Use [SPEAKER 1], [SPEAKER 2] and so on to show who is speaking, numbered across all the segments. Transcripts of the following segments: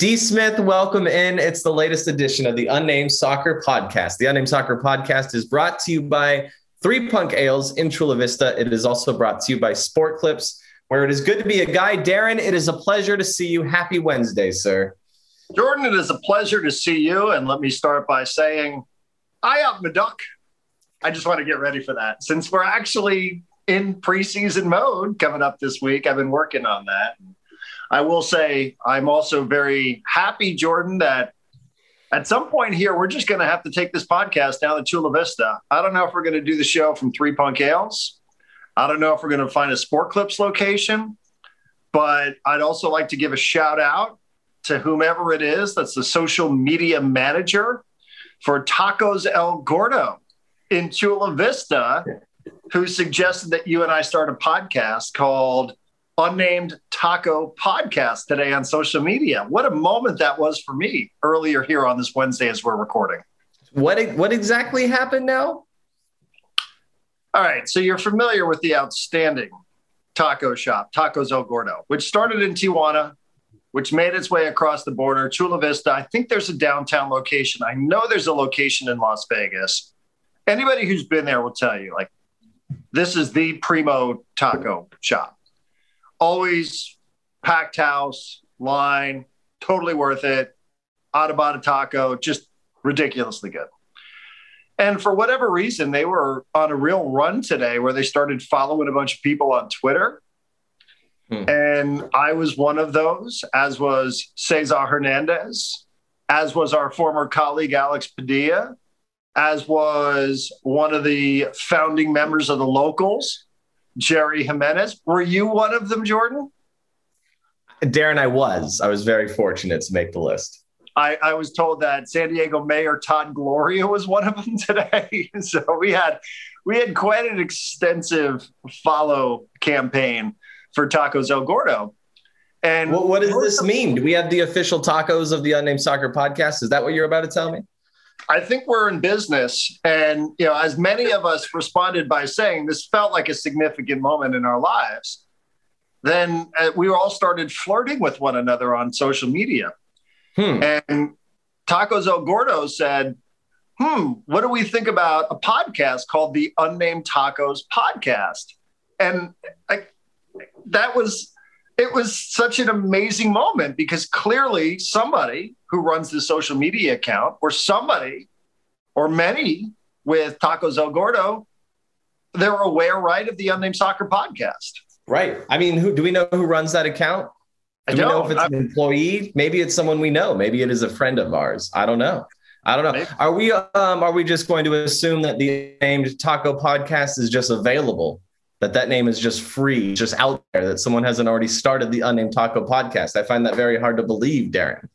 [SPEAKER 1] D. Smith, welcome in. It's the latest edition of the Unnamed Soccer Podcast. The Unnamed Soccer Podcast is brought to you by Three Punk Ales in Chula Vista. It is also brought to you by Sport Clips, where it is good to be a guy. Darren, it is a pleasure to see you. Happy Wednesday, sir.
[SPEAKER 2] Jordan, it is a pleasure to see you. And let me start by saying, I up my duck. I just want to get ready for that. Since we're actually in preseason mode coming up this week, I've been working on that. I will say I'm also very happy, Jordan, that at some point here, we're just going to have to take this podcast down to Chula Vista. I don't know if we're going to do the show from Three Punk Ales. I don't know if we're going to find a Sport Clips location, but I'd also like to give a shout out to whomever it is that's the social media manager for Tacos El Gordo in Chula Vista, who suggested that you and I start a podcast called unnamed taco podcast today on social media. What a moment that was for me earlier here on this Wednesday as we're recording.
[SPEAKER 1] What what exactly happened now?
[SPEAKER 2] All right, so you're familiar with the outstanding taco shop, Tacos El Gordo, which started in Tijuana, which made its way across the border, Chula Vista. I think there's a downtown location. I know there's a location in Las Vegas. Anybody who's been there will tell you, like, this is the primo taco shop always packed house, line, totally worth it. adobada taco, just ridiculously good. And for whatever reason, they were on a real run today where they started following a bunch of people on Twitter. Hmm. And I was one of those, as was Cesar Hernandez, as was our former colleague Alex Padilla, as was one of the founding members of the locals, Jerry Jimenez. Were you one of them, Jordan?
[SPEAKER 1] Darren, I was. I was very fortunate to make the list.
[SPEAKER 2] I, I, was told that San Diego Mayor Todd Gloria was one of them today. so we had we had quite an extensive follow campaign for Tacos El Gordo.
[SPEAKER 1] And what, what does this mean? Do we have the official tacos of the Unnamed Soccer podcast? Is that what you're about to tell me?
[SPEAKER 2] I think we're in business. And, you know, as many of us responded by saying this felt like a significant moment in our lives, then uh, we all started flirting with one another on social media. Hmm. And Tacos El Gordo said, hmm, what do we think about a podcast called the Unnamed Tacos Podcast? And I, that was it was such an amazing moment because clearly somebody who runs the social media account or somebody or many with Tacos El Gordo, they're aware, right, of the Unnamed Soccer podcast.
[SPEAKER 1] Right. I mean, who do we know who runs that account? Do we know if it's an employee? Maybe it's someone we know. Maybe it is a friend of ours. I don't know. I don't know. Maybe. Are we um are we just going to assume that the named Taco podcast is just available that that name is just free, just out there, that someone hasn't already started the Unnamed Taco podcast. I find that very hard to believe, Darren.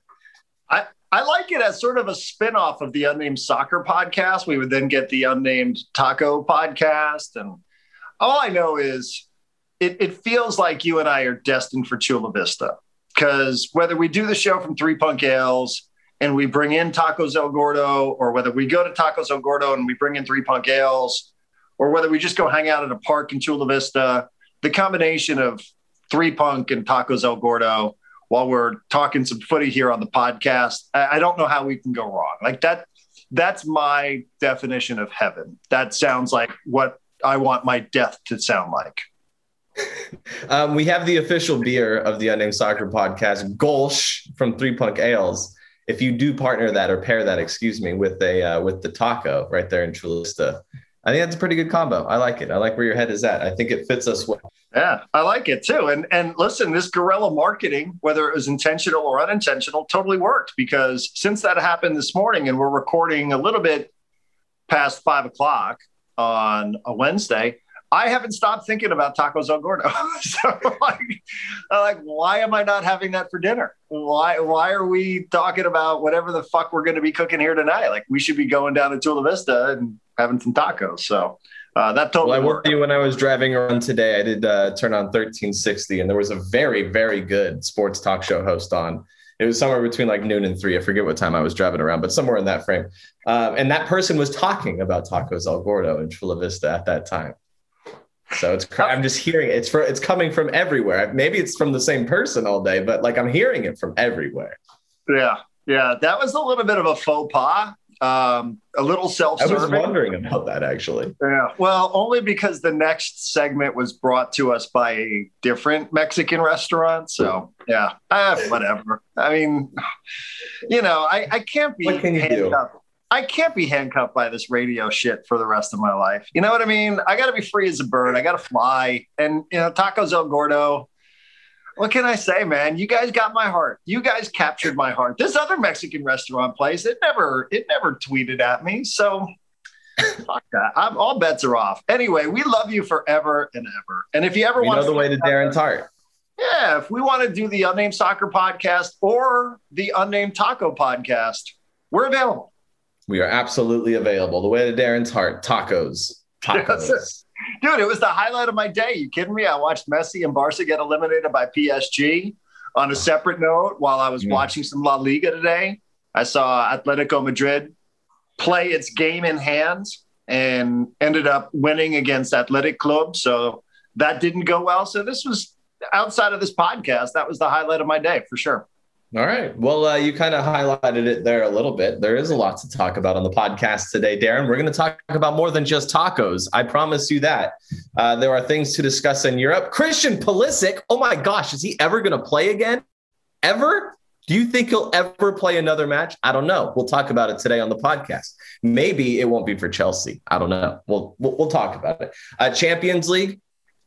[SPEAKER 2] I, I like it as sort of a spinoff of the Unnamed Soccer podcast. We would then get the Unnamed Taco podcast. And all I know is it, it feels like you and I are destined for Chula Vista because whether we do the show from Three Punk Ales and we bring in Tacos El Gordo, or whether we go to Tacos El Gordo and we bring in Three Punk Ales, or whether we just go hang out at a park in Chula Vista, the combination of Three Punk and Tacos El Gordo while we're talking some footy here on the podcast, I, I don't know how we can go wrong. Like that, that's my definition of heaven. That sounds like what I want my death to sound like.
[SPEAKER 1] Um, we have the official beer of the Unnamed Soccer podcast, Golsch from Three Punk Ales. If you do partner that or pair that, excuse me, with a uh, with the taco right there in Chula Vista, I think that's a pretty good combo. I like it. I like where your head is at. I think it fits us well.
[SPEAKER 2] Yeah, I like it too. And and listen, this guerrilla marketing, whether it was intentional or unintentional, totally worked because since that happened this morning, and we're recording a little bit past five o'clock on a Wednesday, I haven't stopped thinking about tacos El Gordo. so like, like, why am I not having that for dinner? Why why are we talking about whatever the fuck we're going to be cooking here tonight? Like, we should be going down to Chula Vista and having some tacos. So uh, that totally.
[SPEAKER 1] Well, I worked you when I was driving around today. I did uh, turn on 1360, and there was a very, very good sports talk show host on. It was somewhere between like noon and three. I forget what time I was driving around, but somewhere in that frame. Um, and that person was talking about tacos El Gordo in Chula Vista at that time. So it's I'm just hearing it. It's for it's coming from everywhere. Maybe it's from the same person all day, but like I'm hearing it from everywhere.
[SPEAKER 2] Yeah, yeah, that was a little bit of a faux pas. Um, a little self-serving.
[SPEAKER 1] I was wondering about that actually.
[SPEAKER 2] Yeah, well, only because the next segment was brought to us by a different Mexican restaurant. So yeah, uh, whatever. I mean, you know, I, I can't be
[SPEAKER 1] what can you. Do?
[SPEAKER 2] I can't be handcuffed by this radio shit for the rest of my life. You know what I mean? I got to be free as a bird. I got to fly. And you know, Tacos El Gordo what can I say, man? You guys got my heart. You guys captured my heart. This other Mexican restaurant place, it never, it never tweeted at me. So fuck that. I'm, all bets are off. Anyway, we love you forever and ever. And if you ever
[SPEAKER 1] we
[SPEAKER 2] want
[SPEAKER 1] know the way to Darren's heart.
[SPEAKER 2] Yeah, if we want to do the unnamed soccer podcast or the unnamed taco podcast, we're available.
[SPEAKER 1] We are absolutely available. The way to Darren's heart, tacos. Tacos. Yes,
[SPEAKER 2] dude, it was the highlight of my day. You kidding me? I watched Messi and Barca get eliminated by PSG. On a separate note, while I was mm. watching some La Liga today, I saw Atletico Madrid play its game in hands and ended up winning against Athletic Club. So that didn't go well. So this was outside of this podcast. That was the highlight of my day for sure.
[SPEAKER 1] All right. Well, uh, you kind of highlighted it there a little bit. There is a lot to talk about on the podcast today, Darren. We're going to talk about more than just tacos. I promise you that. Uh, there are things to discuss in Europe. Christian Pulisic. Oh my gosh, is he ever going to play again? Ever? Do you think he'll ever play another match? I don't know. We'll talk about it today on the podcast. Maybe it won't be for Chelsea. I don't know. We'll we'll, we'll talk about it. Uh, Champions League.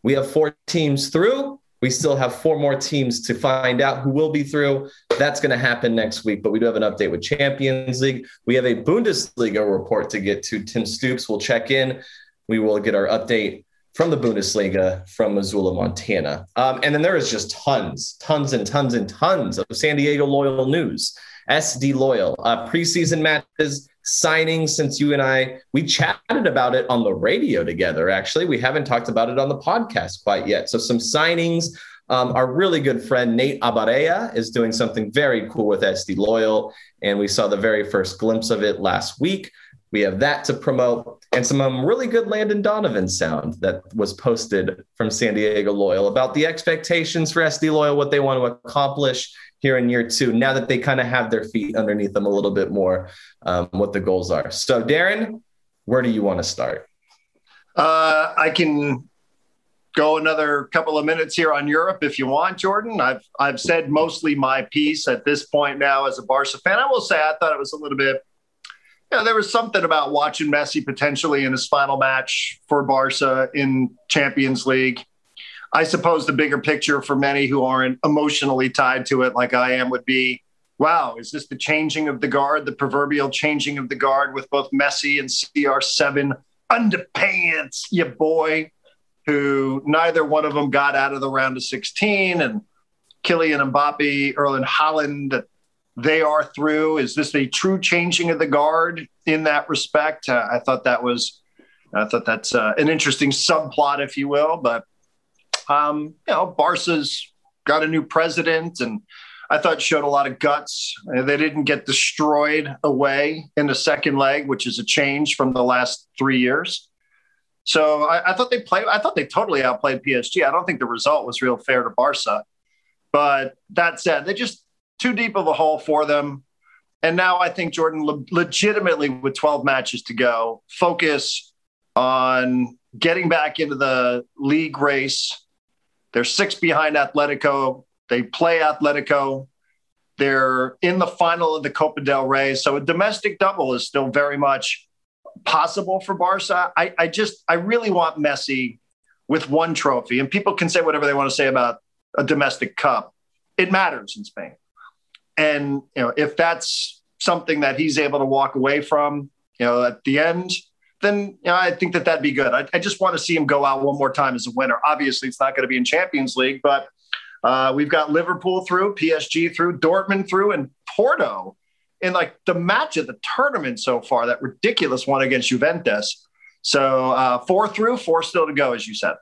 [SPEAKER 1] We have four teams through. We still have four more teams to find out who will be through. That's going to happen next week, but we do have an update with Champions League. We have a Bundesliga report to get to. Tim Stoops will check in. We will get our update from the Bundesliga from Missoula, Montana. Um, and then there is just tons, tons and tons and tons of San Diego Loyal news. SD Loyal, uh, preseason matches, signings since you and I we chatted about it on the radio together. Actually, we haven't talked about it on the podcast quite yet. So some signings. Um, our really good friend Nate Abarea is doing something very cool with SD Loyal, and we saw the very first glimpse of it last week. We have that to promote and some um, really good Landon Donovan sound that was posted from San Diego Loyal about the expectations for SD Loyal, what they want to accomplish, here in year two, now that they kind of have their feet underneath them a little bit more, um, what the goals are. So, Darren, where do you want to start?
[SPEAKER 2] Uh, I can go another couple of minutes here on Europe if you want, Jordan. I've I've said mostly my piece at this point now as a Barca fan. I will say I thought it was a little bit. Yeah, there was something about watching Messi potentially in his final match for Barca in Champions League I suppose the bigger picture for many who aren't emotionally tied to it like I am would be wow, is this the changing of the guard, the proverbial changing of the guard with both Messi and CR7 underpants, you boy, who neither one of them got out of the round of 16 and Kylian Mbappe, Erling Haaland, they are through. Is this a true changing of the guard in that respect? Uh, I thought that was, I thought that's uh, an interesting subplot, if you will, but um, you know, Barca's got a new president, and I thought showed a lot of guts. They didn't get destroyed away in the second leg, which is a change from the last three years. So I, I, thought they played. I thought they totally outplayed PSG. I don't think the result was real fair to Barca. But that said, they just too deep of a hole for them. And now I think Jordan le- legitimately, with 12 matches to go, focus on getting back into the league race they're six behind Atletico. They play Atletico. They're in the final of the Copa del Rey. So a domestic double is still very much possible for Barca. I, I just, I really want Messi with one trophy. And people can say whatever they want to say about a domestic cup. It matters in Spain. And, you know, if that's something that he's able to walk away from, you know, at the end, then you know, I think that that'd be good. I, I, just want to see him go out one more time as a winner. Obviously, it's not going to be in Champions League, but uh, we've got Liverpool through, PSG through, Dortmund through, and Porto in like the match of the tournament so far. That ridiculous one against Juventus. So uh, four through, four still to go, as you said.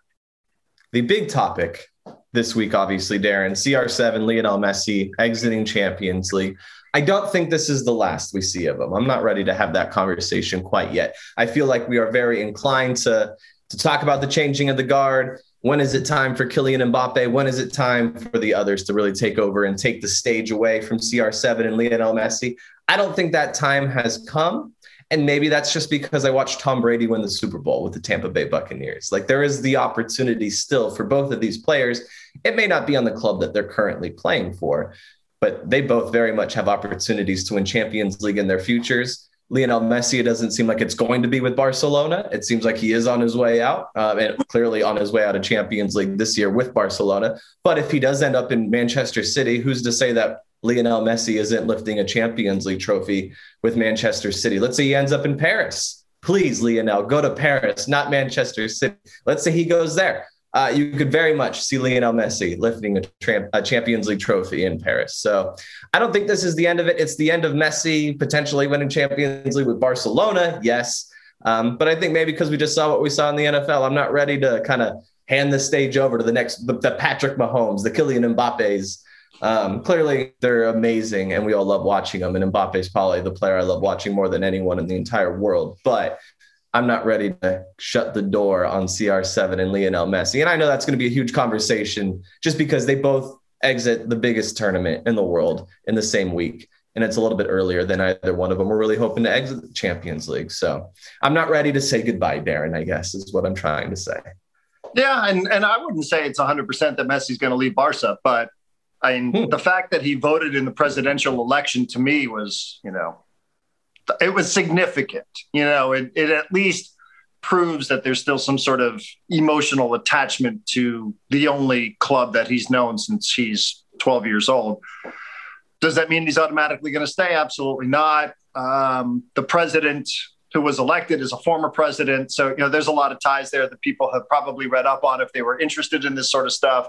[SPEAKER 1] The big topic this week, obviously, Darren CR7, Lionel Messi exiting Champions League. I don't think this is the last we see of him. I'm not ready to have that conversation quite yet. I feel like we are very inclined to to talk about the changing of the guard When is it time for Kylian Mbappe? When is it time for the others to really take over and take the stage away from CR7 and Lionel Messi? I don't think that time has come. And maybe that's just because I watched Tom Brady win the Super Bowl with the Tampa Bay Buccaneers. Like there is the opportunity still for both of these players. It may not be on the club that they're currently playing for, but they both very much have opportunities to win Champions League in their futures. Lionel Messi, it doesn't seem like it's going to be with Barcelona. It seems like he is on his way out, um, and clearly on his way out of Champions League this year with Barcelona. But if he does end up in Manchester City, who's to say that Lionel Messi isn't lifting a Champions League trophy with Manchester City? Let's say he ends up in Paris. Please, Lionel, go to Paris, not Manchester City. Let's say he goes there uh, you could very much see Lionel Messi lifting a, tra- a, Champions League trophy in Paris. So I don't think this is the end of it. It's the end of Messi potentially winning Champions League with Barcelona. Yes. Um, but I think maybe because we just saw what we saw in the NFL, I'm not ready to kind of hand the stage over to the next, the, the Patrick Mahomes, the Kylian Mbappe's. Um, clearly, they're amazing and we all love watching them. And Mbappe's probably the player I love watching more than anyone in the entire world. But I'm not ready to shut the door on CR7 and Lionel Messi. And I know that's going to be a huge conversation just because they both exit the biggest tournament in the world in the same week. And it's a little bit earlier than either one of them. We're really hoping to exit the Champions League. So I'm not ready to say goodbye, Darren, I guess is what I'm trying to say.
[SPEAKER 2] Yeah. And, and I wouldn't say it's 100% that Messi's going to leave Barca, but I mean, hmm. the fact that he voted in the presidential election to me was, you know, it was significant. You know, it, it at least proves that there's still some sort of emotional attachment to the only club that he's known since he's 12 years old. Does that mean he's automatically going to stay? Absolutely not. Um, the president who was elected is a former president. So, you know, there's a lot of ties there that people have probably read up on if they were interested in this sort of stuff.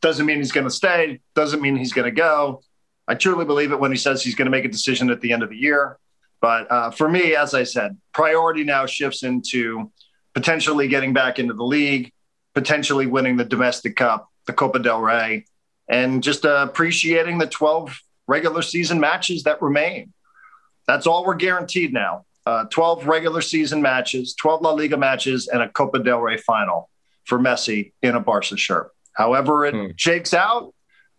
[SPEAKER 2] Doesn't mean he's going to stay, doesn't mean he's going to go. I truly believe it when he says he's going to make a decision at the end of the year. But uh, for me, as I said, priority now shifts into potentially getting back into the league, potentially winning the domestic cup, the Copa del Rey, and just uh, appreciating the 12 regular season matches that remain. That's all we're guaranteed now. Uh, 12 regular season matches, 12 La Liga matches, and a Copa del Rey final for Messi in a Barca shirt. However, it hmm. shakes out.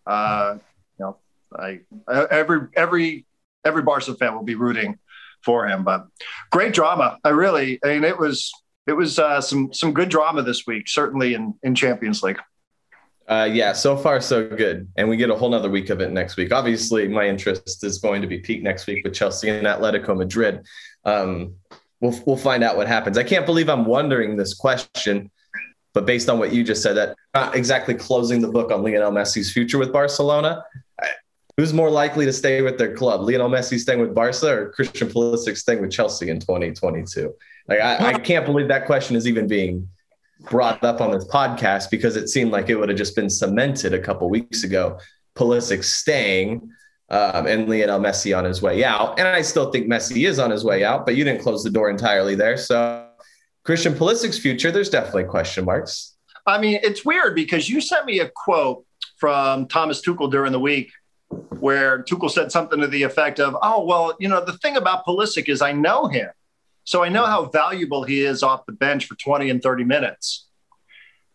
[SPEAKER 2] Uh, you know, I, every every every Barca fan will be rooting for him. But great drama. I really, I mean, it was it was uh, some some good drama this week, certainly in in Champions League.
[SPEAKER 1] Uh, yeah, so far so good, and we get a whole nother week of it next week. Obviously, my interest is going to be piqued next week with Chelsea and Atletico Madrid. Um, we'll we'll find out what happens. I can't believe I'm wondering this question, but based on what you just said, that not exactly closing the book on Lionel Messi's future with Barcelona. Who's more likely to stay with their club? Lionel Messi staying with Barca or Christian Pulisic staying with Chelsea in 2022? Like, I, I can't believe that question is even being brought up on this podcast because it seemed like it would have just been cemented a couple weeks ago. Pulisic staying um, and Lionel Messi on his way out. And I still think Messi is on his way out, but you didn't close the door entirely there. So Christian Pulisic's future, there's definitely question marks.
[SPEAKER 2] I mean, it's weird because you sent me a quote from Thomas Tuchel during the week where Tuchel said something to the effect of, "Oh well, you know, the thing about Pulisic is I know him, so I know how valuable he is off the bench for 20 and 30 minutes."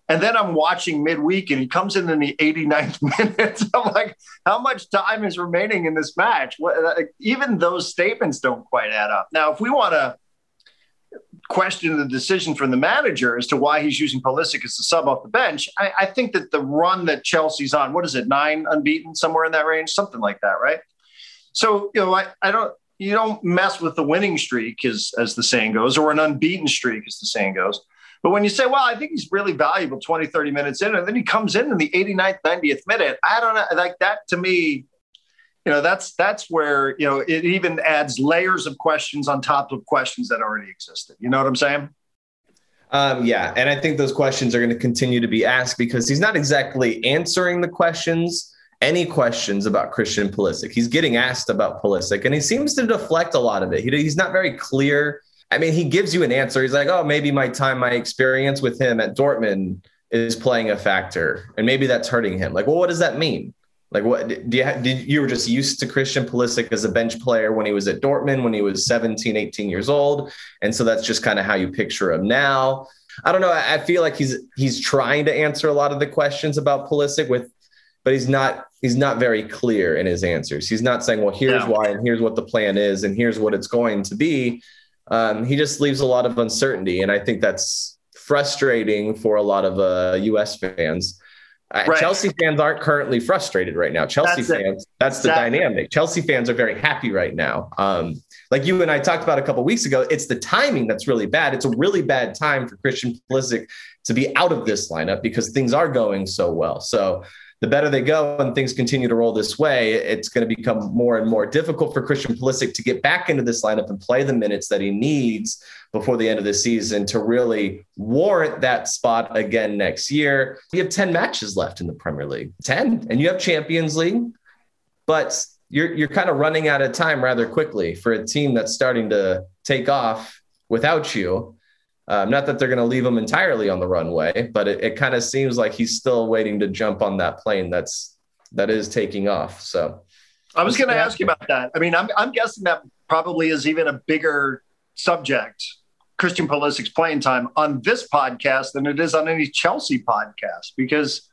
[SPEAKER 2] And then I'm watching midweek, and he comes in in the 89th minute. I'm like, "How much time is remaining in this match?" What, even those statements don't quite add up. Now, if we want to question the decision from the manager as to why he's using Pulisic as the sub off the bench. I, I, think that the run that Chelsea's on, what is it, nine unbeaten, somewhere in that range, something like that, right? So, you know, I, I don't, you don't mess with the winning streak, as, as the saying goes, or an unbeaten streak, as the saying goes. But when you say, well, I think he's really valuable 20, 30 minutes in, and then he comes in in the 89th, 90th minute, I don't know. Like that to me you know that's that's where you know it even adds layers of questions on top of questions that already existed. You know what i'm saying?
[SPEAKER 1] Um, yeah and i think those questions are going to continue to be asked because he's not exactly answering the questions any questions about christian Pulisic. he's getting asked about Pulisic, and he seems to deflect a lot of it. He, he's not very clear. I mean he gives you an answer. He's like oh maybe my time my experience with him at dortmund is playing a factor and maybe that's hurting him. Like well what does that mean like what do you did you were just used to Christian Pulisic as a bench player when he was at Dortmund when he was 17, 18 years old. And so that's just kind of how you picture him now. I don't know. I feel like he's he's trying to answer a lot of the questions about Pulisic with, but he's not he's not very clear in his answers. He's not saying, well, here's why and here's what the plan is and here's what it's going to be. Um, he just leaves a lot of uncertainty, and I think that's frustrating for a lot of uh, U.S. fans. Right. Chelsea fans aren't currently frustrated right now. Chelsea that's fans, it. that's the exactly. dynamic. Chelsea fans are very happy right now. Um, like you and I talked about a couple weeks ago, it's the timing that's really bad. It's a really bad time for Christian Pulisic to be out of this lineup because things are going so well. So the better they go and things continue to roll this way, it's going to become more and more difficult for Christian Pulisic to get back into this lineup and play the minutes that he needs before the end of the season to really warrant that spot again next year. You have 10 matches left in the Premier League, 10, and you have Champions League, but you're, you're kind of running out of time rather quickly for a team that's starting to take off without you. Um, not that they're going to leave him entirely on the runway, but it, it kind of seems like he's still waiting to jump on that plane that's that is taking off. So
[SPEAKER 2] I was going to ask you about that. I mean, I'm, I'm guessing that probably is even a bigger subject, Christian Pulisic's playing time on this podcast than it is on any Chelsea podcast, because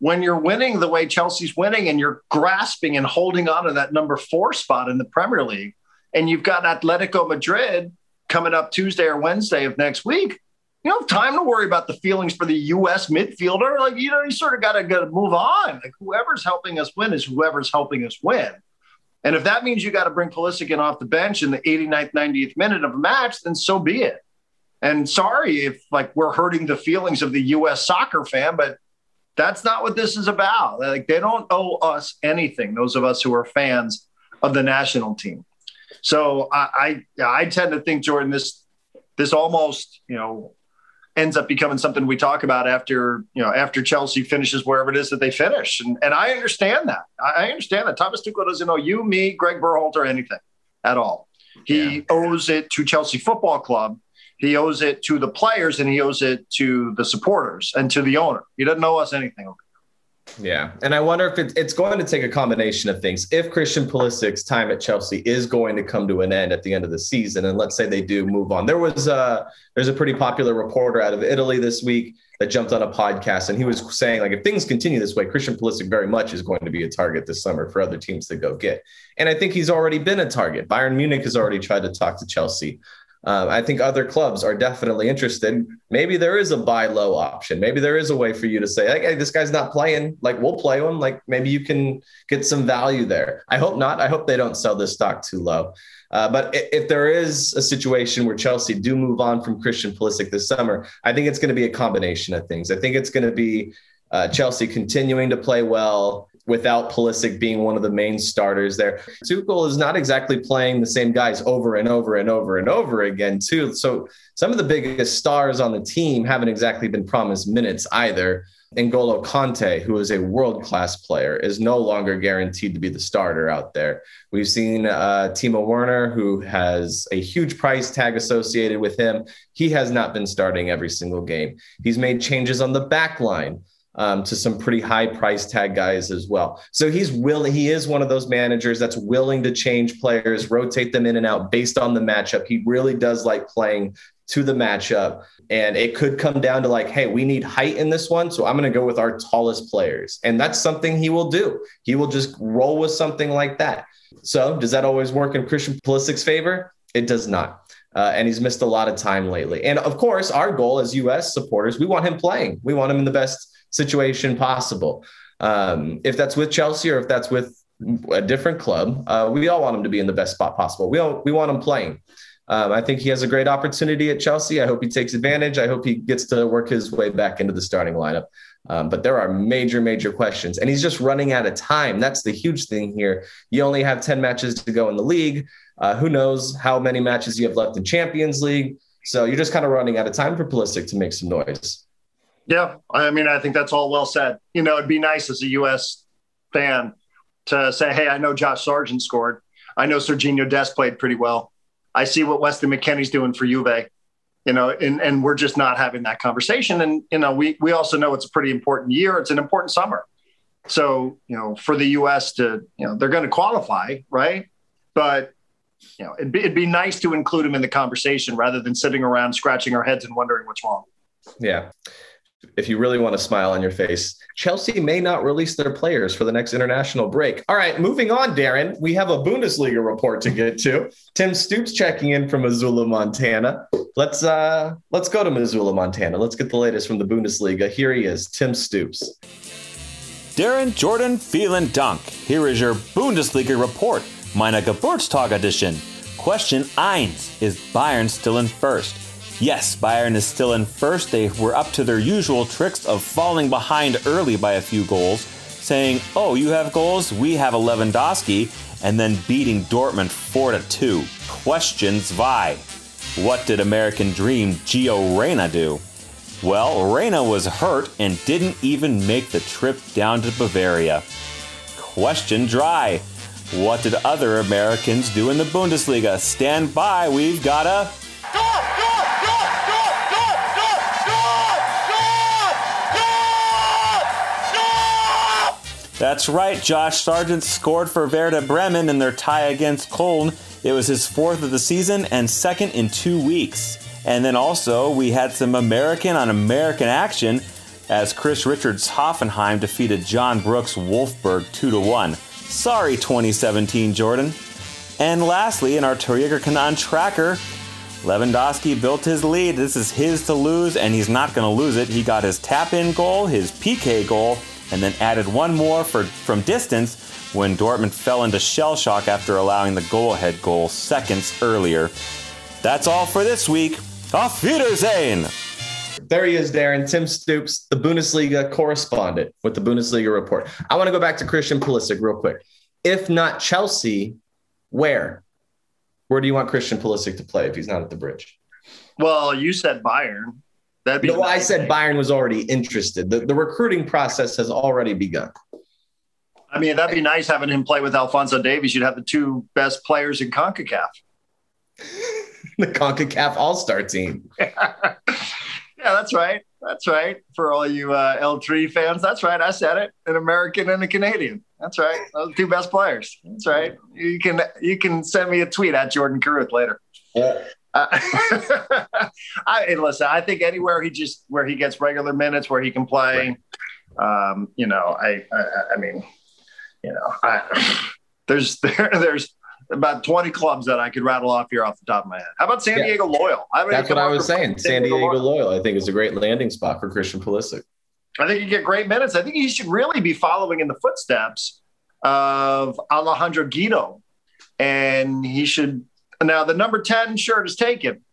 [SPEAKER 2] when you're winning the way Chelsea's winning and you're grasping and holding on to that number four spot in the Premier League, and you've got Atletico Madrid coming up Tuesday or Wednesday of next week, you don't have time to worry about the feelings for the U.S. midfielder. Like, you know, you sort of got to move on. Like, whoever's helping us win is whoever's helping us win. And if that means you got to bring Pulisic in off the bench in the 89th, 90th minute of a match, then so be it. And sorry if like we're hurting the feelings of the U.S. soccer fan, but that's not what this is about. Like they don't owe us anything. Those of us who are fans of the national team. So I, I, I tend to think Jordan, this this almost you know ends up becoming something we talk about after you know after Chelsea finishes wherever it is that they finish, and and I understand that. I understand that Thomas Tuchel doesn't know you, me, Greg Berhalter anything at all. He yeah. owes it to Chelsea Football Club. He owes it to the players, and he owes it to the supporters and to the owner. He doesn't owe us anything.
[SPEAKER 1] Yeah. And I wonder if it, it's going to take a combination of things. If Christian Pulisic's time at Chelsea is going to come to an end at the end of the season, and let's say they do move on, there was a, there's a pretty popular reporter out of Italy this week that jumped on a podcast and he was saying like if things continue this way christian Pulisic very much is going to be a target this summer for other teams to go get and i think he's already been a target bayern munich has already tried to talk to chelsea uh, I think other clubs are definitely interested. Maybe there is a buy low option. Maybe there is a way for you to say, like, hey, this guy's not playing. Like, we'll play him. Like, maybe you can get some value there. I hope not. I hope they don't sell this stock too low. Uh, but if there is a situation where Chelsea do move on from Christian Pulisic this summer, I think it's going to be a combination of things. I think it's going to be uh, Chelsea continuing to play well, without Pulisic being one of the main starters there. Tuchel is not exactly playing the same guys over and over and over and over again, too. So some of the biggest stars on the team haven't exactly been promised minutes either. N'Golo Kanté, who is a world class player, is no longer guaranteed to be the starter out there. We've seen uh, Timo Werner, who has a huge price tag associated with him. He has not been starting every single game. He's made changes on the back line um, to some pretty high price tag guys as well. So he's willing, he is one of those managers that's willing to change players, rotate them in and out based on the matchup. He really does like playing to the matchup. And it could come down to like, hey, we need height in this one. So I'm going to go with our tallest players. And that's something he will do. He will just roll with something like that. So does that always work in Christian Pulisic's favor? It does not. Uh, and he's missed a lot of time lately. And of course, our goal as U.S. supporters, we want him playing. We want him in the best situation possible. Um, if that's with Chelsea or if that's with a different club, uh, we all want him to be in the best spot possible. We all, we want him playing. Um, I think he has a great opportunity at Chelsea. I hope he takes advantage. I hope he gets to work his way back into the starting lineup. Um, but there are major, major questions, and he's just running out of time. That's the huge thing here. You only have 10 matches to go in the league. Uh, who knows how many matches you have left in Champions League? So you're just kind of running out of time for Pulisic to make some noise.
[SPEAKER 2] Yeah, I mean, I think that's all well said. You know, it'd be nice as a U.S. fan to say, "Hey, I know Josh Sargent scored. I know Sergiño Dest played pretty well. I see what Weston McKennie's doing for Juve." You know, and and we're just not having that conversation. And you know, we we also know it's a pretty important year. It's an important summer. So you know, for the U.S. to you know, they're going to qualify, right? But you know, it'd be, it'd be nice to include them in the conversation rather than sitting around scratching our heads and wondering what's wrong.
[SPEAKER 1] Yeah. If you really want to smile on your face, Chelsea may not release their players for the next international break. All right, moving on, Darren. We have a Bundesliga report to get to. Tim Stoops checking in from Missoula, Montana. Let's uh let's go to Missoula, Montana. Let's get the latest from the Bundesliga. Here he is, Tim Stoops.
[SPEAKER 3] Darren Jordan vielen Dunk. Here is your Bundesliga report, meine Geburtstag edition. Question 1 Is Bayern still in first? Yes, Bayern is still in first. They were up to their usual tricks of falling behind early by a few goals, saying, Oh, you have goals? We have Lewandowski, and then beating Dortmund 4 to 2. Questions why? What did American Dream Gio Reyna do? Well, Reyna was hurt and didn't even make the trip down to Bavaria. Question dry. What did other Americans do in the Bundesliga? Stand by, we've got a That's right, Josh Sargent scored for Werder Bremen in their tie against Köln. It was his fourth of the season and second in two weeks. And then also, we had some American on American action as Chris Richards Hoffenheim defeated John Brooks Wolfsburg 2 to 1. Sorry, 2017 Jordan. And lastly, in our Torjägerkanone tracker, Lewandowski built his lead. This is his to lose, and he's not going to lose it. He got his tap in goal, his PK goal, and then added one more for, from distance when Dortmund fell into shell shock after allowing the goal ahead goal seconds earlier. That's all for this week. Auf Wiedersehen!
[SPEAKER 1] There he is, Darren. Tim Stoops, the Bundesliga correspondent with the Bundesliga report. I want to go back to Christian Pulisic real quick. If not Chelsea, where? Where do you want Christian Pulisic to play if he's not at the bridge?
[SPEAKER 2] Well, you said Bayern.
[SPEAKER 1] That'd be no, I said Bayern was already interested. The, the recruiting process has already begun.
[SPEAKER 2] I mean, that'd be nice having him play with Alphonso Davies. You'd have the two best players in CONCACAF.
[SPEAKER 1] the CONCACAF All Star team.
[SPEAKER 2] yeah, that's right. That's right. For all you uh, L3 fans, that's right. I said it. An American and a Canadian. That's right. Those two best players. That's right. You can you can send me a tweet at Jordan Caruth later. Yeah. Uh, I, listen, I think anywhere he just where he gets regular minutes, where he can play. Right. Um, you know, I, I, I mean, you know, I, there's there, there's about 20 clubs that I could rattle off here off the top of my head. How about San yeah. Diego Loyal?
[SPEAKER 1] That's what I was saying. San, Diego, Diego Loyal. Loyal, I think, is a great landing spot for Christian Pulisic.
[SPEAKER 2] I think you get great minutes. I think he should really be following in the footsteps of Alejandro Guido. And he should now, the number 10 shirt is taken,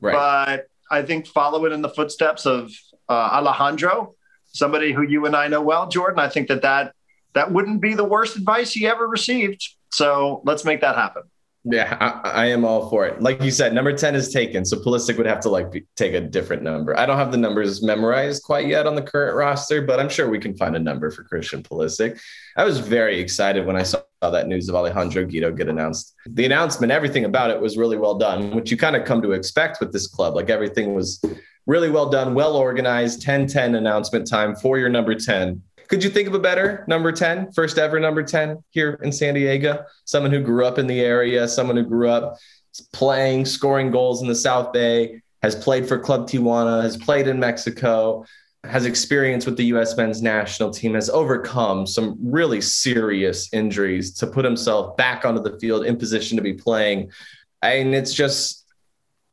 [SPEAKER 2] right. but I think following in the footsteps of uh, Alejandro, somebody who you and I know well, Jordan, I think that, that that wouldn't be the worst advice he ever received. So let's make that happen.
[SPEAKER 1] Yeah, I, I, am all for it. Like you said, number 10 is taken. So Pulisic would have to like be, take a different number. I don't have the numbers memorized quite yet on the current roster, but I'm sure we can find a number for Christian Pulisic. I was very excited when I saw that news of Alejandro Guido get announced. The announcement, everything about it was really well done, which you kind of come to expect with this club. Like everything was really well done, well organized, 10 10 announcement time for your number 10. Could you think of a better number 10, first ever number 10 here in San Diego? Someone who grew up in the area, someone who grew up playing, scoring goals in the South Bay, has played for Club Tijuana, has played in Mexico, has experience with the US men's national team, has overcome some really serious injuries to put himself back onto the field in position to be playing. And it's just,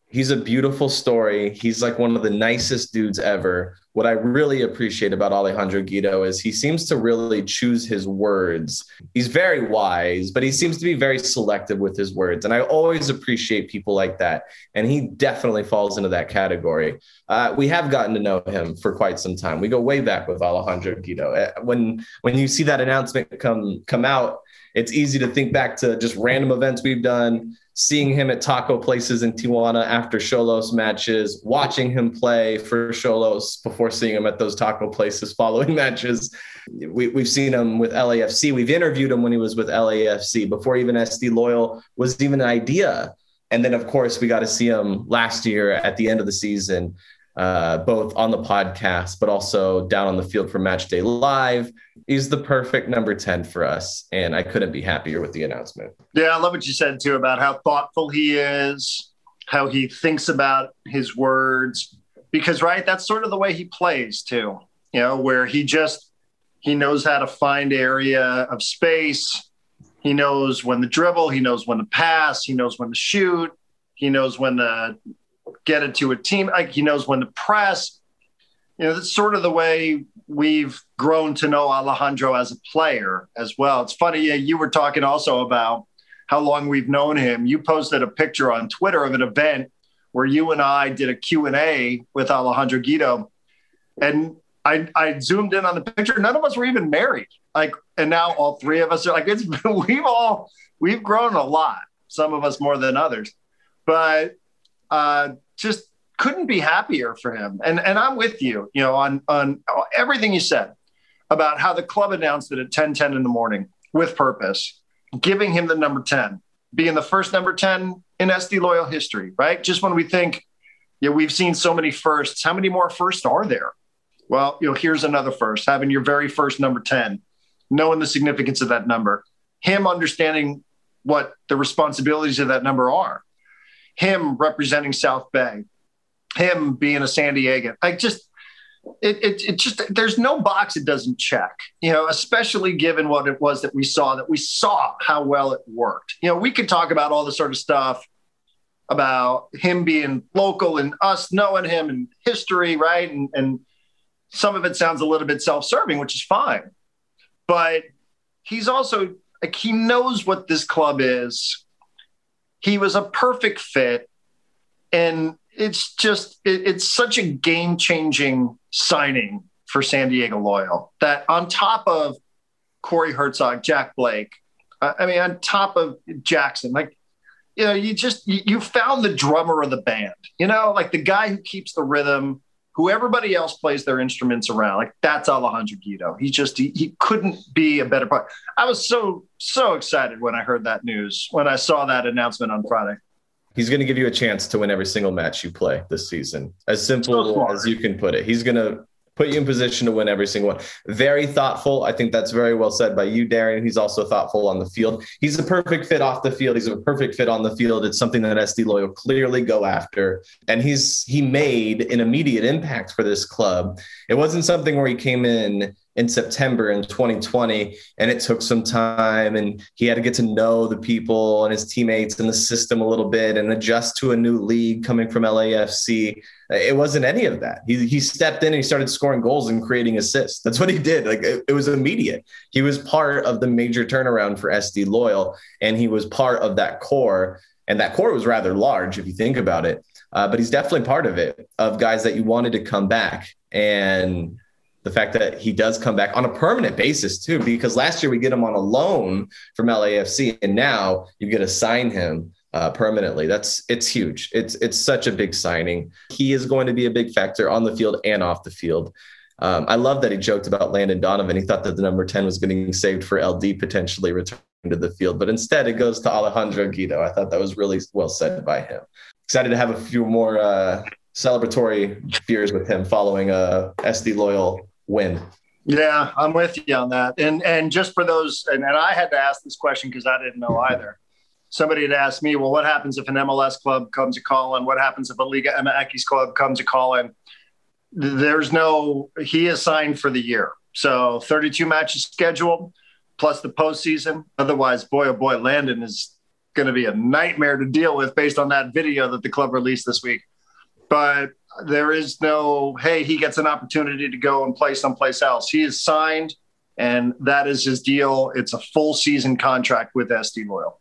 [SPEAKER 1] he's a beautiful story. He's like one of the nicest dudes ever what I really appreciate about Alejandro Guido is he seems to really choose his words. He's very wise, but he seems to be very selective with his words. And I always appreciate people like that. And he definitely falls into that category. Uh, we have gotten to know him for quite some time. We go way back with Alejandro Guido. Uh, when when you see that announcement come come out, it's easy to think back to just random events we've done seeing him at taco places in Tijuana after Xolos matches, watching him play for Xolos before seeing him at those taco places following matches. We, have seen him with LAFC. We've interviewed him when he was with LAFC before even SD Loyal was even an idea. And then, of course, we got to see him last year at the end of the season uh, both on the podcast, but also down on the field for Match Day Live. He's the perfect number 10 for us. And I couldn't be happier with the announcement.
[SPEAKER 2] Yeah, I love what you said too about how thoughtful he is, how he thinks about his words. because right, that's sort of the way he plays too. You know, where he just he knows how to find area of space. He knows when to dribble. He knows when to pass. He knows when to shoot. He knows when to get it to a team. Like he knows when to press. You know, that's sort of the way we've grown to know Alejandro as a player as well. It's funny. You were talking also about how long we've known him. You posted a picture on Twitter of an event where you and I did a Q&A with Alejandro Guido. And I, I zoomed in on the picture. None of us were even married. Like, and now all three of us are like, it's we've all, we've grown a lot. Some of us more than others, but uh, just couldn't be happier for him. And, and I'm with you, you know, on, on everything you said about how the club announced it at 10, 10 in the morning with purpose, giving him the number 10, being the first number 10 in SD Loyal history, right? Just when we think, yeah, we've seen so many firsts, how many more firsts are there? Well, you know, here's another first, having your very first number 10, knowing the significance of that number, him understanding what the responsibilities of that number are, him representing South Bay, him being a San Diegan. I just, it, it, it just there's no box it doesn't check you know especially given what it was that we saw that we saw how well it worked you know we could talk about all this sort of stuff about him being local and us knowing him and history right and, and some of it sounds a little bit self-serving which is fine but he's also like he knows what this club is he was a perfect fit. And it's just it, it's such a game changing signing for San Diego Loyal that on top of Corey Hertzog, Jack Blake, uh, I mean, on top of Jackson, like, you know, you just, you, you found the drummer of the band, you know, like the guy who keeps the rhythm, who everybody else plays their instruments around. Like that's Alejandro Guido. He just, he, he couldn't be a better part. I was so, so excited when I heard that news, when I saw that announcement on Friday
[SPEAKER 1] he's going to give you a chance to win every single match you play this season. As simple so as you can put it. He's going to put you in position to win every single one. Very thoughtful. I think that's very well said by you, Darren. He's also thoughtful on the field. He's a perfect fit off the field. He's a perfect fit on the field. It's something that SD Loyal clearly go after. And he's he made an immediate impact for this club. It wasn't something where he came in in September in 2020. And it took some time and he had to get to know the people and his teammates and the system a little bit and adjust to a new league coming from LAFC. It wasn't any of that. He, he stepped in and he started scoring goals and creating assists. That's what he did. Like it, it was immediate. He was part of the major turnaround for SD Loyal and he was part of that core. And that core was rather large if you think about it. Uh, but he's definitely part of it, of guys that you wanted to come back. And the fact that he does come back on a permanent basis too, because last year we get him on a loan from LAFC, and now you get to sign him uh, permanently. That's it's huge. It's it's such a big signing. He is going to be a big factor on the field and off the field. Um, I love that he joked about Landon Donovan. He thought that the number 10 was getting saved for LD potentially returning to the field, but instead it goes to Alejandro Guido. I thought that was really well said by him. Excited to have a few more uh, celebratory beers with him following a SD Loyal win.
[SPEAKER 2] Yeah, I'm with you on that. And and just for those, and, and I had to ask this question because I didn't know either. Somebody had asked me, well, what happens if an MLS club comes to call in? What happens if a Liga MX club comes to call in? There's no, he is signed for the year. So 32 matches scheduled plus the postseason. Otherwise, boy, oh boy, Landon is going to be a nightmare to deal with based on that video that the club released this week. But there is no, hey, he gets an opportunity to go and play someplace else. He is signed, and that is his deal. It's a full season contract with SD Loyal.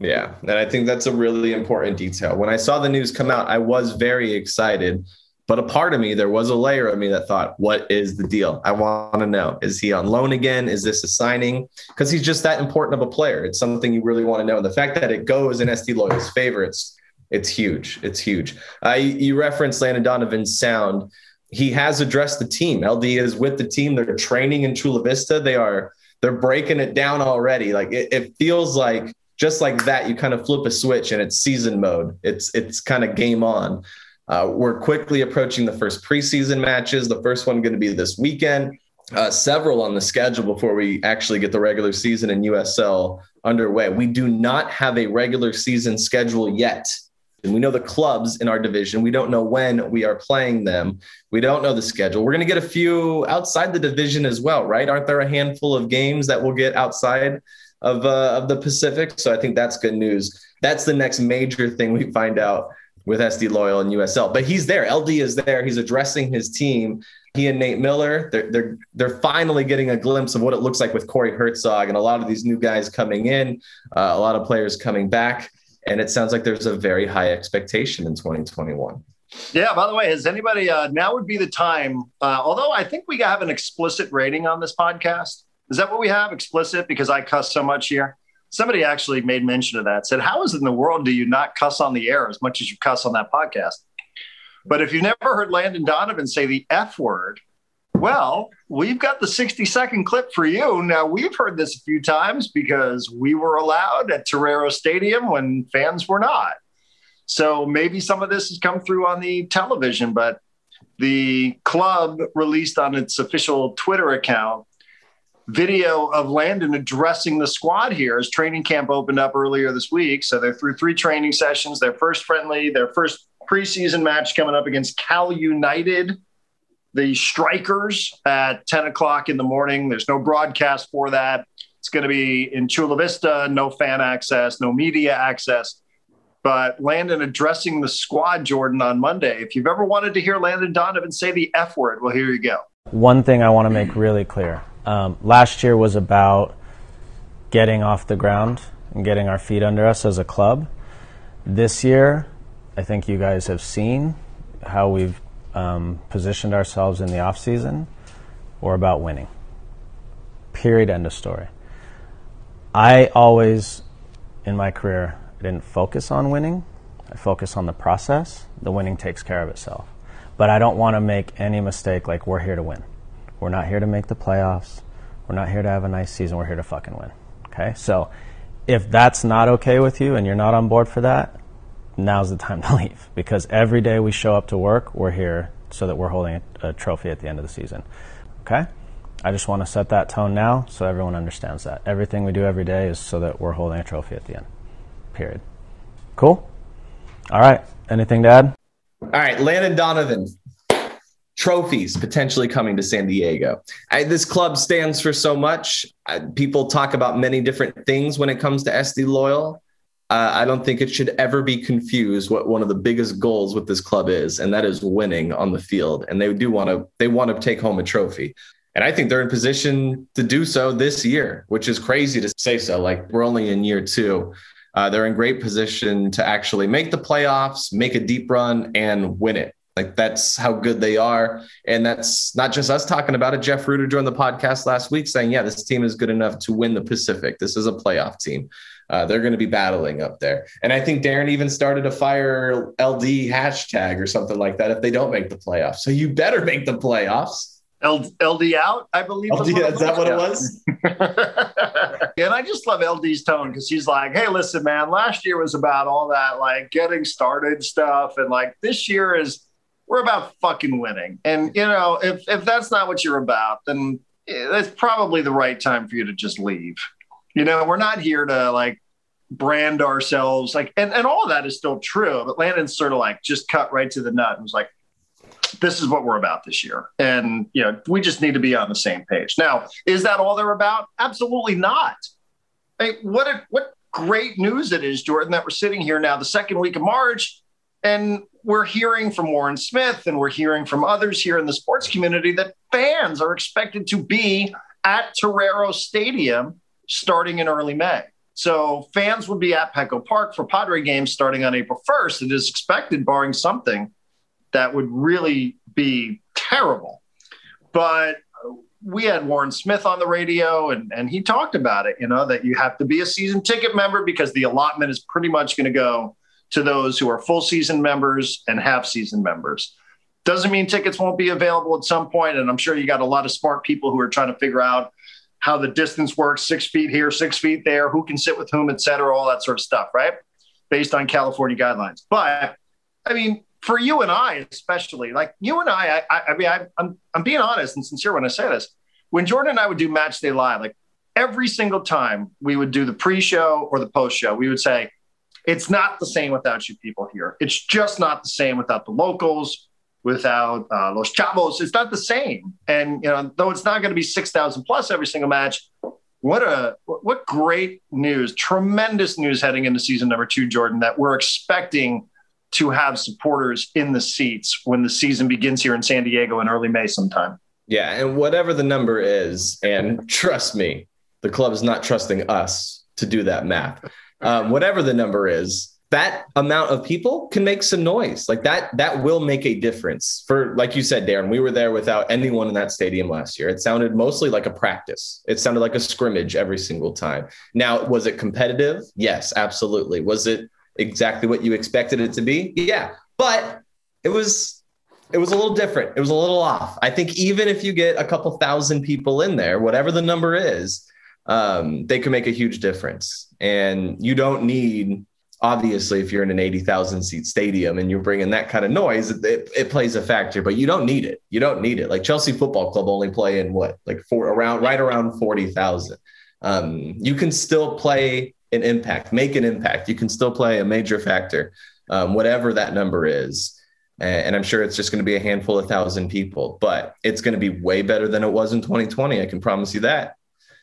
[SPEAKER 1] Yeah. And I think that's a really important detail. When I saw the news come out, I was very excited. But a part of me, there was a layer of me that thought, what is the deal? I want to know. Is he on loan again? Is this a signing? Because he's just that important of a player. It's something you really want to know. And the fact that it goes in SD Loyal's favor, it's it's huge. It's huge. You, you referenced Landon Donovan's sound. He has addressed the team. LD is with the team. They're training in Chula Vista. They are they're breaking it down already. Like it, it feels like just like that, you kind of flip a switch and it's season mode. It's it's kind of game on. Uh, we're quickly approaching the first preseason matches. The first one going to be this weekend. Uh, several on the schedule before we actually get the regular season in USL underway. We do not have a regular season schedule yet And We know the clubs in our division. We don't know when we are playing them. We don't know the schedule. We're going to get a few outside the division as well, right? Aren't there a handful of games that we'll get outside of uh, of the Pacific? So I think that's good news. That's the next major thing we find out with SD Loyal and USL. But he's there. LD is there. He's addressing his team. He and Nate Miller, they're, they're, they're finally getting a glimpse of what it looks like with Corey Hertzog and a lot of these new guys coming in, uh, a lot of players coming back. And it sounds like there's a very high expectation in 2021.
[SPEAKER 2] Yeah. By the way, has anybody? Uh, now would be the time. Uh, although I think we have an explicit rating on this podcast. Is that what we have? Explicit because I cuss so much here. Somebody actually made mention of that. Said, "How is in the world do you not cuss on the air as much as you cuss on that podcast?" But if you've never heard Landon Donovan say the F word, well, we've got the 60 second clip for you. Now, we've heard this a few times because we were allowed at Torero Stadium when fans were not. So maybe some of this has come through on the television, but the club released on its official Twitter account video of Landon addressing the squad here as training camp opened up earlier this week. So they're through three training sessions, their first friendly, their first preseason match coming up against Cal United, the Strikers at 10 o'clock in the morning. There's no broadcast for that. It's going to be in Chula Vista, no fan access, no media access. But Landon addressing the squad, Jordan, on Monday. If you've ever wanted to hear Landon Donovan say the F word, well, here you go.
[SPEAKER 4] One thing I want to make really clear um, last year was about getting off the ground and getting our feet under us as a club. This year, I think you guys have seen how we've um, positioned ourselves in the off season. We're about winning. Period. End of story. I always, in my career, didn't focus on winning. I focus on the process. The winning takes care of itself. But I don't want to make any mistake like we're here to win. We're not here to make the playoffs. We're not here to have a nice season. We're here to fucking win. Okay? So if that's not okay with you and you're not on board for that, now's the time to leave because every day we show up to work, we're here so that we're holding a, a trophy at the end of the season. Okay? I just want to set that tone now so everyone understands that. Everything we do every day is so that we're holding a trophy at the end. Period. Cool? All right. Anything to add?
[SPEAKER 1] All right. Landon Donovan, trophies potentially coming to San Diego. I, this club stands for so much. I, people talk about many different things when it comes to SD Loyal uh, I don't think it should ever be confused what one of the biggest goals with this club is, and that is winning on the field. And they do want to they want to take home a trophy. And I think they're in position to do so this year, which is crazy to say so. Like we're only in year two. Uh, they're in great position to actually make the playoffs, make a deep run, and win it. Like that's how good they are. And that's not just us talking about it. Jeff Rueter joined the podcast last week saying, yeah, this team is good enough to win the Pacific. This is a playoff team. Uh, they're going to be battling up there. And I think Darren even started a fire LD hashtag or something like that if they don't make the playoffs. So you better make the playoffs.
[SPEAKER 2] LD out, I believe.
[SPEAKER 1] LD, is that what it was?
[SPEAKER 2] and I just love LD's tone because he's like, hey, listen, man, last year was about all that like getting started stuff. And like this year is, we're about fucking winning. And, you know, if, if that's not what you're about, then it's probably the right time for you to just leave. You know, we're not here to like brand ourselves like and, and all of that is still true. But Landon's sort of like just cut right to the nut and was like, this is what we're about this year. And you know, we just need to be on the same page. Now, is that all they're about? Absolutely not. Hey, what a what great news it is, Jordan, that we're sitting here now the second week of March and we're hearing from Warren Smith and we're hearing from others here in the sports community that fans are expected to be at Torero Stadium starting in early May. So fans would be at Petco Park for Padre games starting on April 1st. It is expected, barring something that would really be terrible. But we had Warren Smith on the radio and, and he talked about it, you know, that you have to be a season ticket member because the allotment is pretty much going to go to those who are full season members and half season members. Doesn't mean tickets won't be available at some point, And I'm sure you got a lot of smart people who are trying to figure out how the distance works, six feet here, six feet there, who can sit with whom, et cetera, all that sort of stuff, right? Based on California guidelines. But I mean, for you and I, especially, like you and I, I, I mean, I, I'm, I'm being honest and sincere when I say this. When Jordan and I would do Match Day Live, like every single time we would do the pre-show or the post-show, we would say, it's not the same without you people here. It's just not the same without the locals, without uh, Los Chavos. It's not the same. And you know, though it's not going to be six thousand plus every single match, what a what great news! Tremendous news heading into season number two, Jordan. That we're expecting to have supporters in the seats when the season begins here in San Diego in early May sometime.
[SPEAKER 1] Yeah, and whatever the number is, and trust me, the club is not trusting us to do that math. Um, whatever the number is, that amount of people can make some noise. Like that, that will make a difference. For like you said, Darren, we were there without anyone in that stadium last year. It sounded mostly like a practice. It sounded like a scrimmage every single time. Now, was it competitive? Yes, absolutely. Was it exactly what you expected it to be? Yeah, but it was it was a little different. It was a little off. I think even if you get a couple thousand people in there, whatever the number is, um, they can make a huge difference. And you don't need, obviously, if you're in an 80,000 seat stadium and you're bringing that kind of noise, it, it, plays a factor, but you don't need it. You don't need it. Like Chelsea Football Club only play in what, like four around, right around 40,000. Um, you can still play an impact, make an impact. You can still play a major factor, um, whatever that number is. And I'm sure it's just going to be a handful of thousand people, but it's going to be way better than it was in 2020. I can promise you that.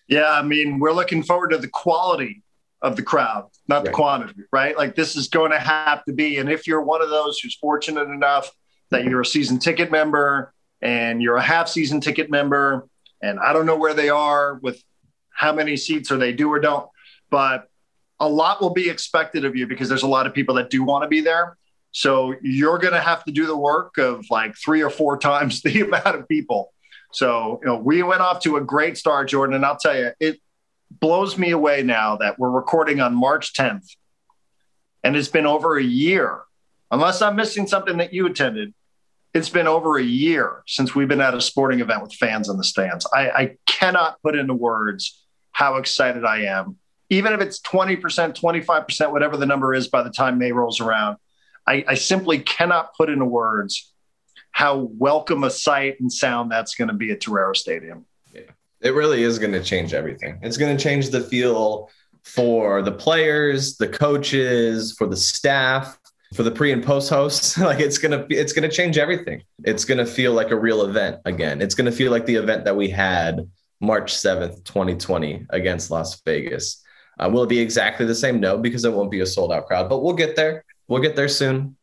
[SPEAKER 2] Yeah, I mean, we're looking forward to the quality of the crowd, not right. the quantity, right? Like this is going to have to be. And if you're one of those who's fortunate enough that you're a season ticket member and you're a half season ticket member, and I don't know where they are with how many seats or they do or don't, but a lot will be expected of you because there's a lot of people that do want to be there. So you're going to have to do the work of like three or four times the amount of people. So, you know, we went off to a great start, Jordan. And I'll tell you, it blows me away now that we're recording on March 10th and it's been over a year, unless I'm missing something that you attended. It's been over a year since we've been at a sporting event with fans in the stands. I, I cannot put into words how excited I am. Even if it's 20%, 25%, whatever the number is by the time May rolls around, I, I simply cannot put into words how welcome a sight and sound that's going to be at Torero Stadium.
[SPEAKER 1] Yeah, it really is going to change everything. It's going to change the feel for the players, the coaches, for the staff, for the pre and post hosts. like it's gonna it's gonna change everything. It's gonna feel like a real event again. It's gonna feel like the event that we had March seventh, twenty twenty, against Las Vegas. Uh, will it be exactly the same? No, because it won't be a sold out crowd, but we'll get there. We'll get there soon.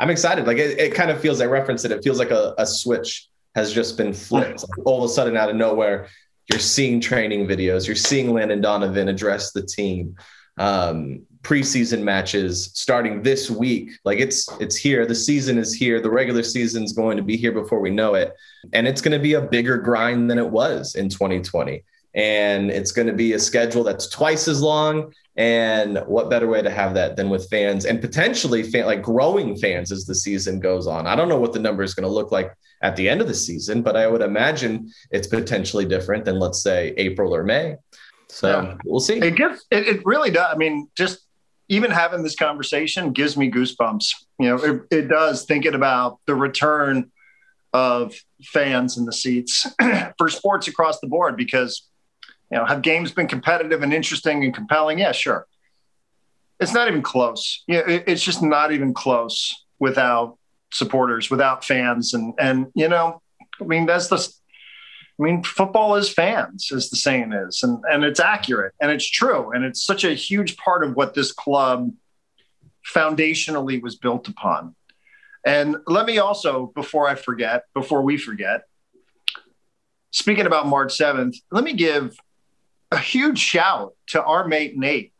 [SPEAKER 1] I'm excited. Like it, it kind of feels, I referenced it, it feels like a, a switch has just been flipped. Like all of a sudden, out of nowhere, you're seeing training videos, you're seeing Landon Donovan address the team. Um, preseason matches starting this week. Like it's it's here. The season is here. The regular season is going to be here before we know it, and it's going to be a bigger grind than it was in 2020 and it's going to be a schedule that's twice as long. And what better way to have that than with fans and potentially fan, like growing fans as the season goes on? I don't know what the number is going to look like at the end of the season, but I would imagine it's potentially different than let's say April or May. So yeah. we'll see.
[SPEAKER 2] It gives it, it really does. I mean, just even having this conversation gives me goosebumps. You know, it, it does thinking about the return of fans in the seats for sports across the board because you know, have games been competitive and interesting and compelling? Yeah, sure. It's not even close. Yeah, it, it's just not even close without supporters, without fans, and and you know, I mean, that's the. I mean, football is fans, as the saying is, and and it's accurate and it's true, and it's such a huge part of what this club foundationally was built upon. And let me also, before I forget, before we forget, speaking about March 7th, let me give a huge shout to our mate Nate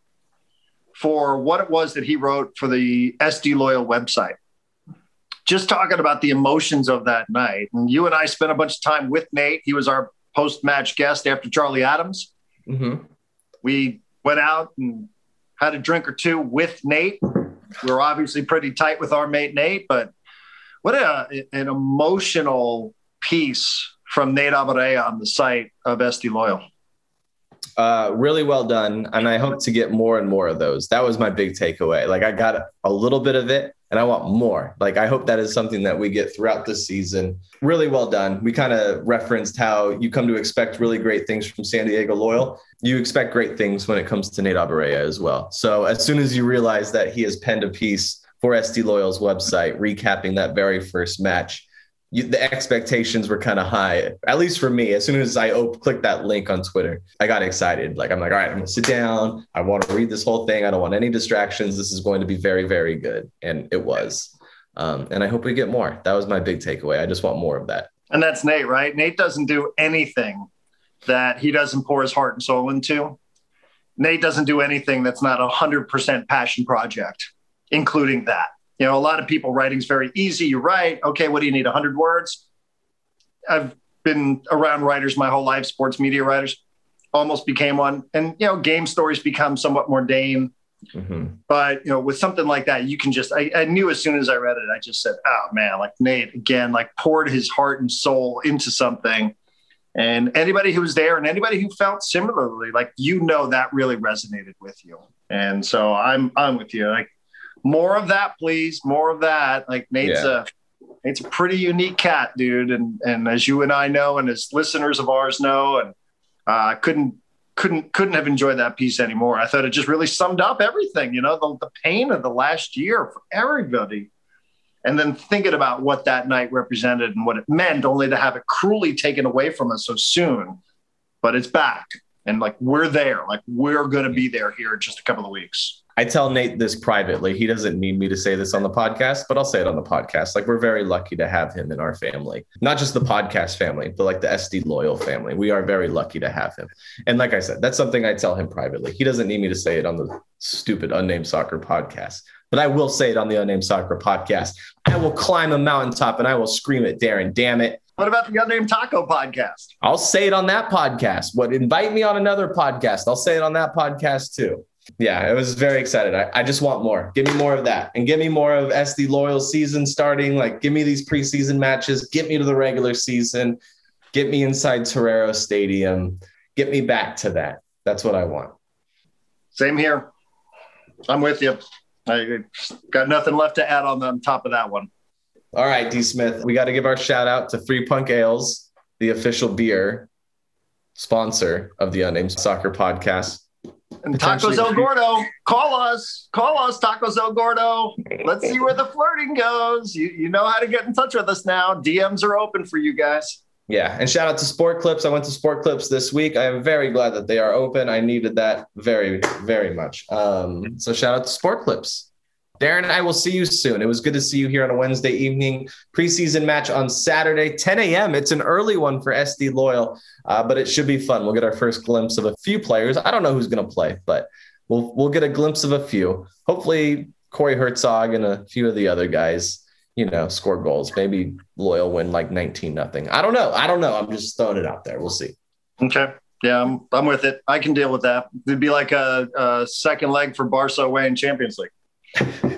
[SPEAKER 2] for what it was that he wrote for the SD Loyal website. Just talking about the emotions of that night. And you and I spent a bunch of time with Nate. He was our post match guest after Charlie Adams. Mm-hmm. We went out and had a drink or two with Nate. We are obviously pretty tight with our mate Nate, but what a, an emotional piece from Nate Abaurrea on the site of SD Loyal.
[SPEAKER 1] Uh, really well done. And I hope to get more and more of those. That was my big takeaway. Like I got a little bit of it and I want more. Like I hope that is something that we get throughout the season. Really well done. We kind of referenced how you come to expect really great things from San Diego Loyal. you expect great things when it comes to Nate Abaurrea as well. So as soon as you realize that he has penned a piece for SD Loyal's website recapping that very first match, you, the expectations were kind of high, at least for me. As soon as I op- clicked that link on Twitter, I got excited. Like, I'm like, all right, I'm going to sit down. I want to read this whole thing. I don't want any distractions. This is going to be very, very good. And it was. Um, and I hope we get more. That was my big takeaway. I just want more of that.
[SPEAKER 2] And that's Nate, right? Nate doesn't do anything that he doesn't pour his heart and soul into. Nate doesn't do anything that's not a hundred percent passion project, including that. You know, a lot of people writing's very easy. You write, okay, what do you need? 100 words? I've been around writers my whole life, sports media writers, almost became one. And, you know, game stories become somewhat mundane. Mm-hmm. But, you know, with something like that, you can just, I, I knew as soon as I read it, I just said, oh man, like Nate, again, like poured his heart and soul into something. And anybody who was there and anybody who felt similarly, like, you know, that really resonated with you. And so I'm, I'm with you. Like, more of that, please. More of that. Like Nate's yeah. a Nate's a pretty unique cat, dude. And and as you and I know, and as listeners of ours know, and uh, couldn't couldn't couldn't have enjoyed that piece anymore. I thought it just really summed up everything. You know, the, the pain of the last year for everybody. And then thinking about what that night represented and what it meant, only to have it cruelly taken away from us so soon. But it's back, and like we're there. Like we're going to be there here in just a couple of weeks.
[SPEAKER 1] I tell Nate this privately. He doesn't need me to say this on the podcast, but I'll say it on the podcast. Like we're very lucky to have him in our family, not just the podcast family, but like the SD Loyal family. We are very lucky to have him. And like I said, that's something I tell him privately. He doesn't need me to say it on the stupid unnamed soccer podcast, but I will say it on the unnamed soccer podcast. I will climb a mountaintop and I will scream at Darren, damn it.
[SPEAKER 2] What about the unnamed taco podcast?
[SPEAKER 1] I'll say it on that podcast. What invite me on another podcast? I'll say it on that podcast too yeah, I was very excited. I, I just want more. Give me more of that and give me more of SD Loyal season starting. Like, give me these preseason matches, get me to the regular season, get me inside Torero Stadium, get me back to that. That's what I want.
[SPEAKER 2] Same here. I'm with you. I got nothing left to add on, on top of that one.
[SPEAKER 1] All right, D. Smith, we got to give our shout out to Three Punk Ales, the official beer sponsor of the Unnamed Soccer Podcast.
[SPEAKER 2] And Tacos El Gordo, call us, call us, Tacos El Gordo. Let's see where the flirting goes. You, you know how to get in touch with us now. DMs are open for you guys.
[SPEAKER 1] Yeah. And shout out to Sport Clips. I went to Sport Clips this week. I am very glad that they are open. I needed that very, very much. Um, so shout out to Sport Clips. Darren, I will see you soon. It was good to see you here on a Wednesday evening. Preseason match on Saturday, 10 a.m. It's an early one for SD Loyal, uh, but it should be fun. We'll get our first glimpse of a few players. I don't know who's going to play, but we'll we'll get a glimpse of a few. Hopefully, Corey Hertzog and a few of the other guys, you know, score goals. Maybe Loyal win like 19 nothing. I don't know. I don't know. I'm just throwing it out there. We'll see.
[SPEAKER 2] Okay. Yeah, I'm, I'm with it. I can deal with that. It'd be like a, a second leg for Barca away in Champions League.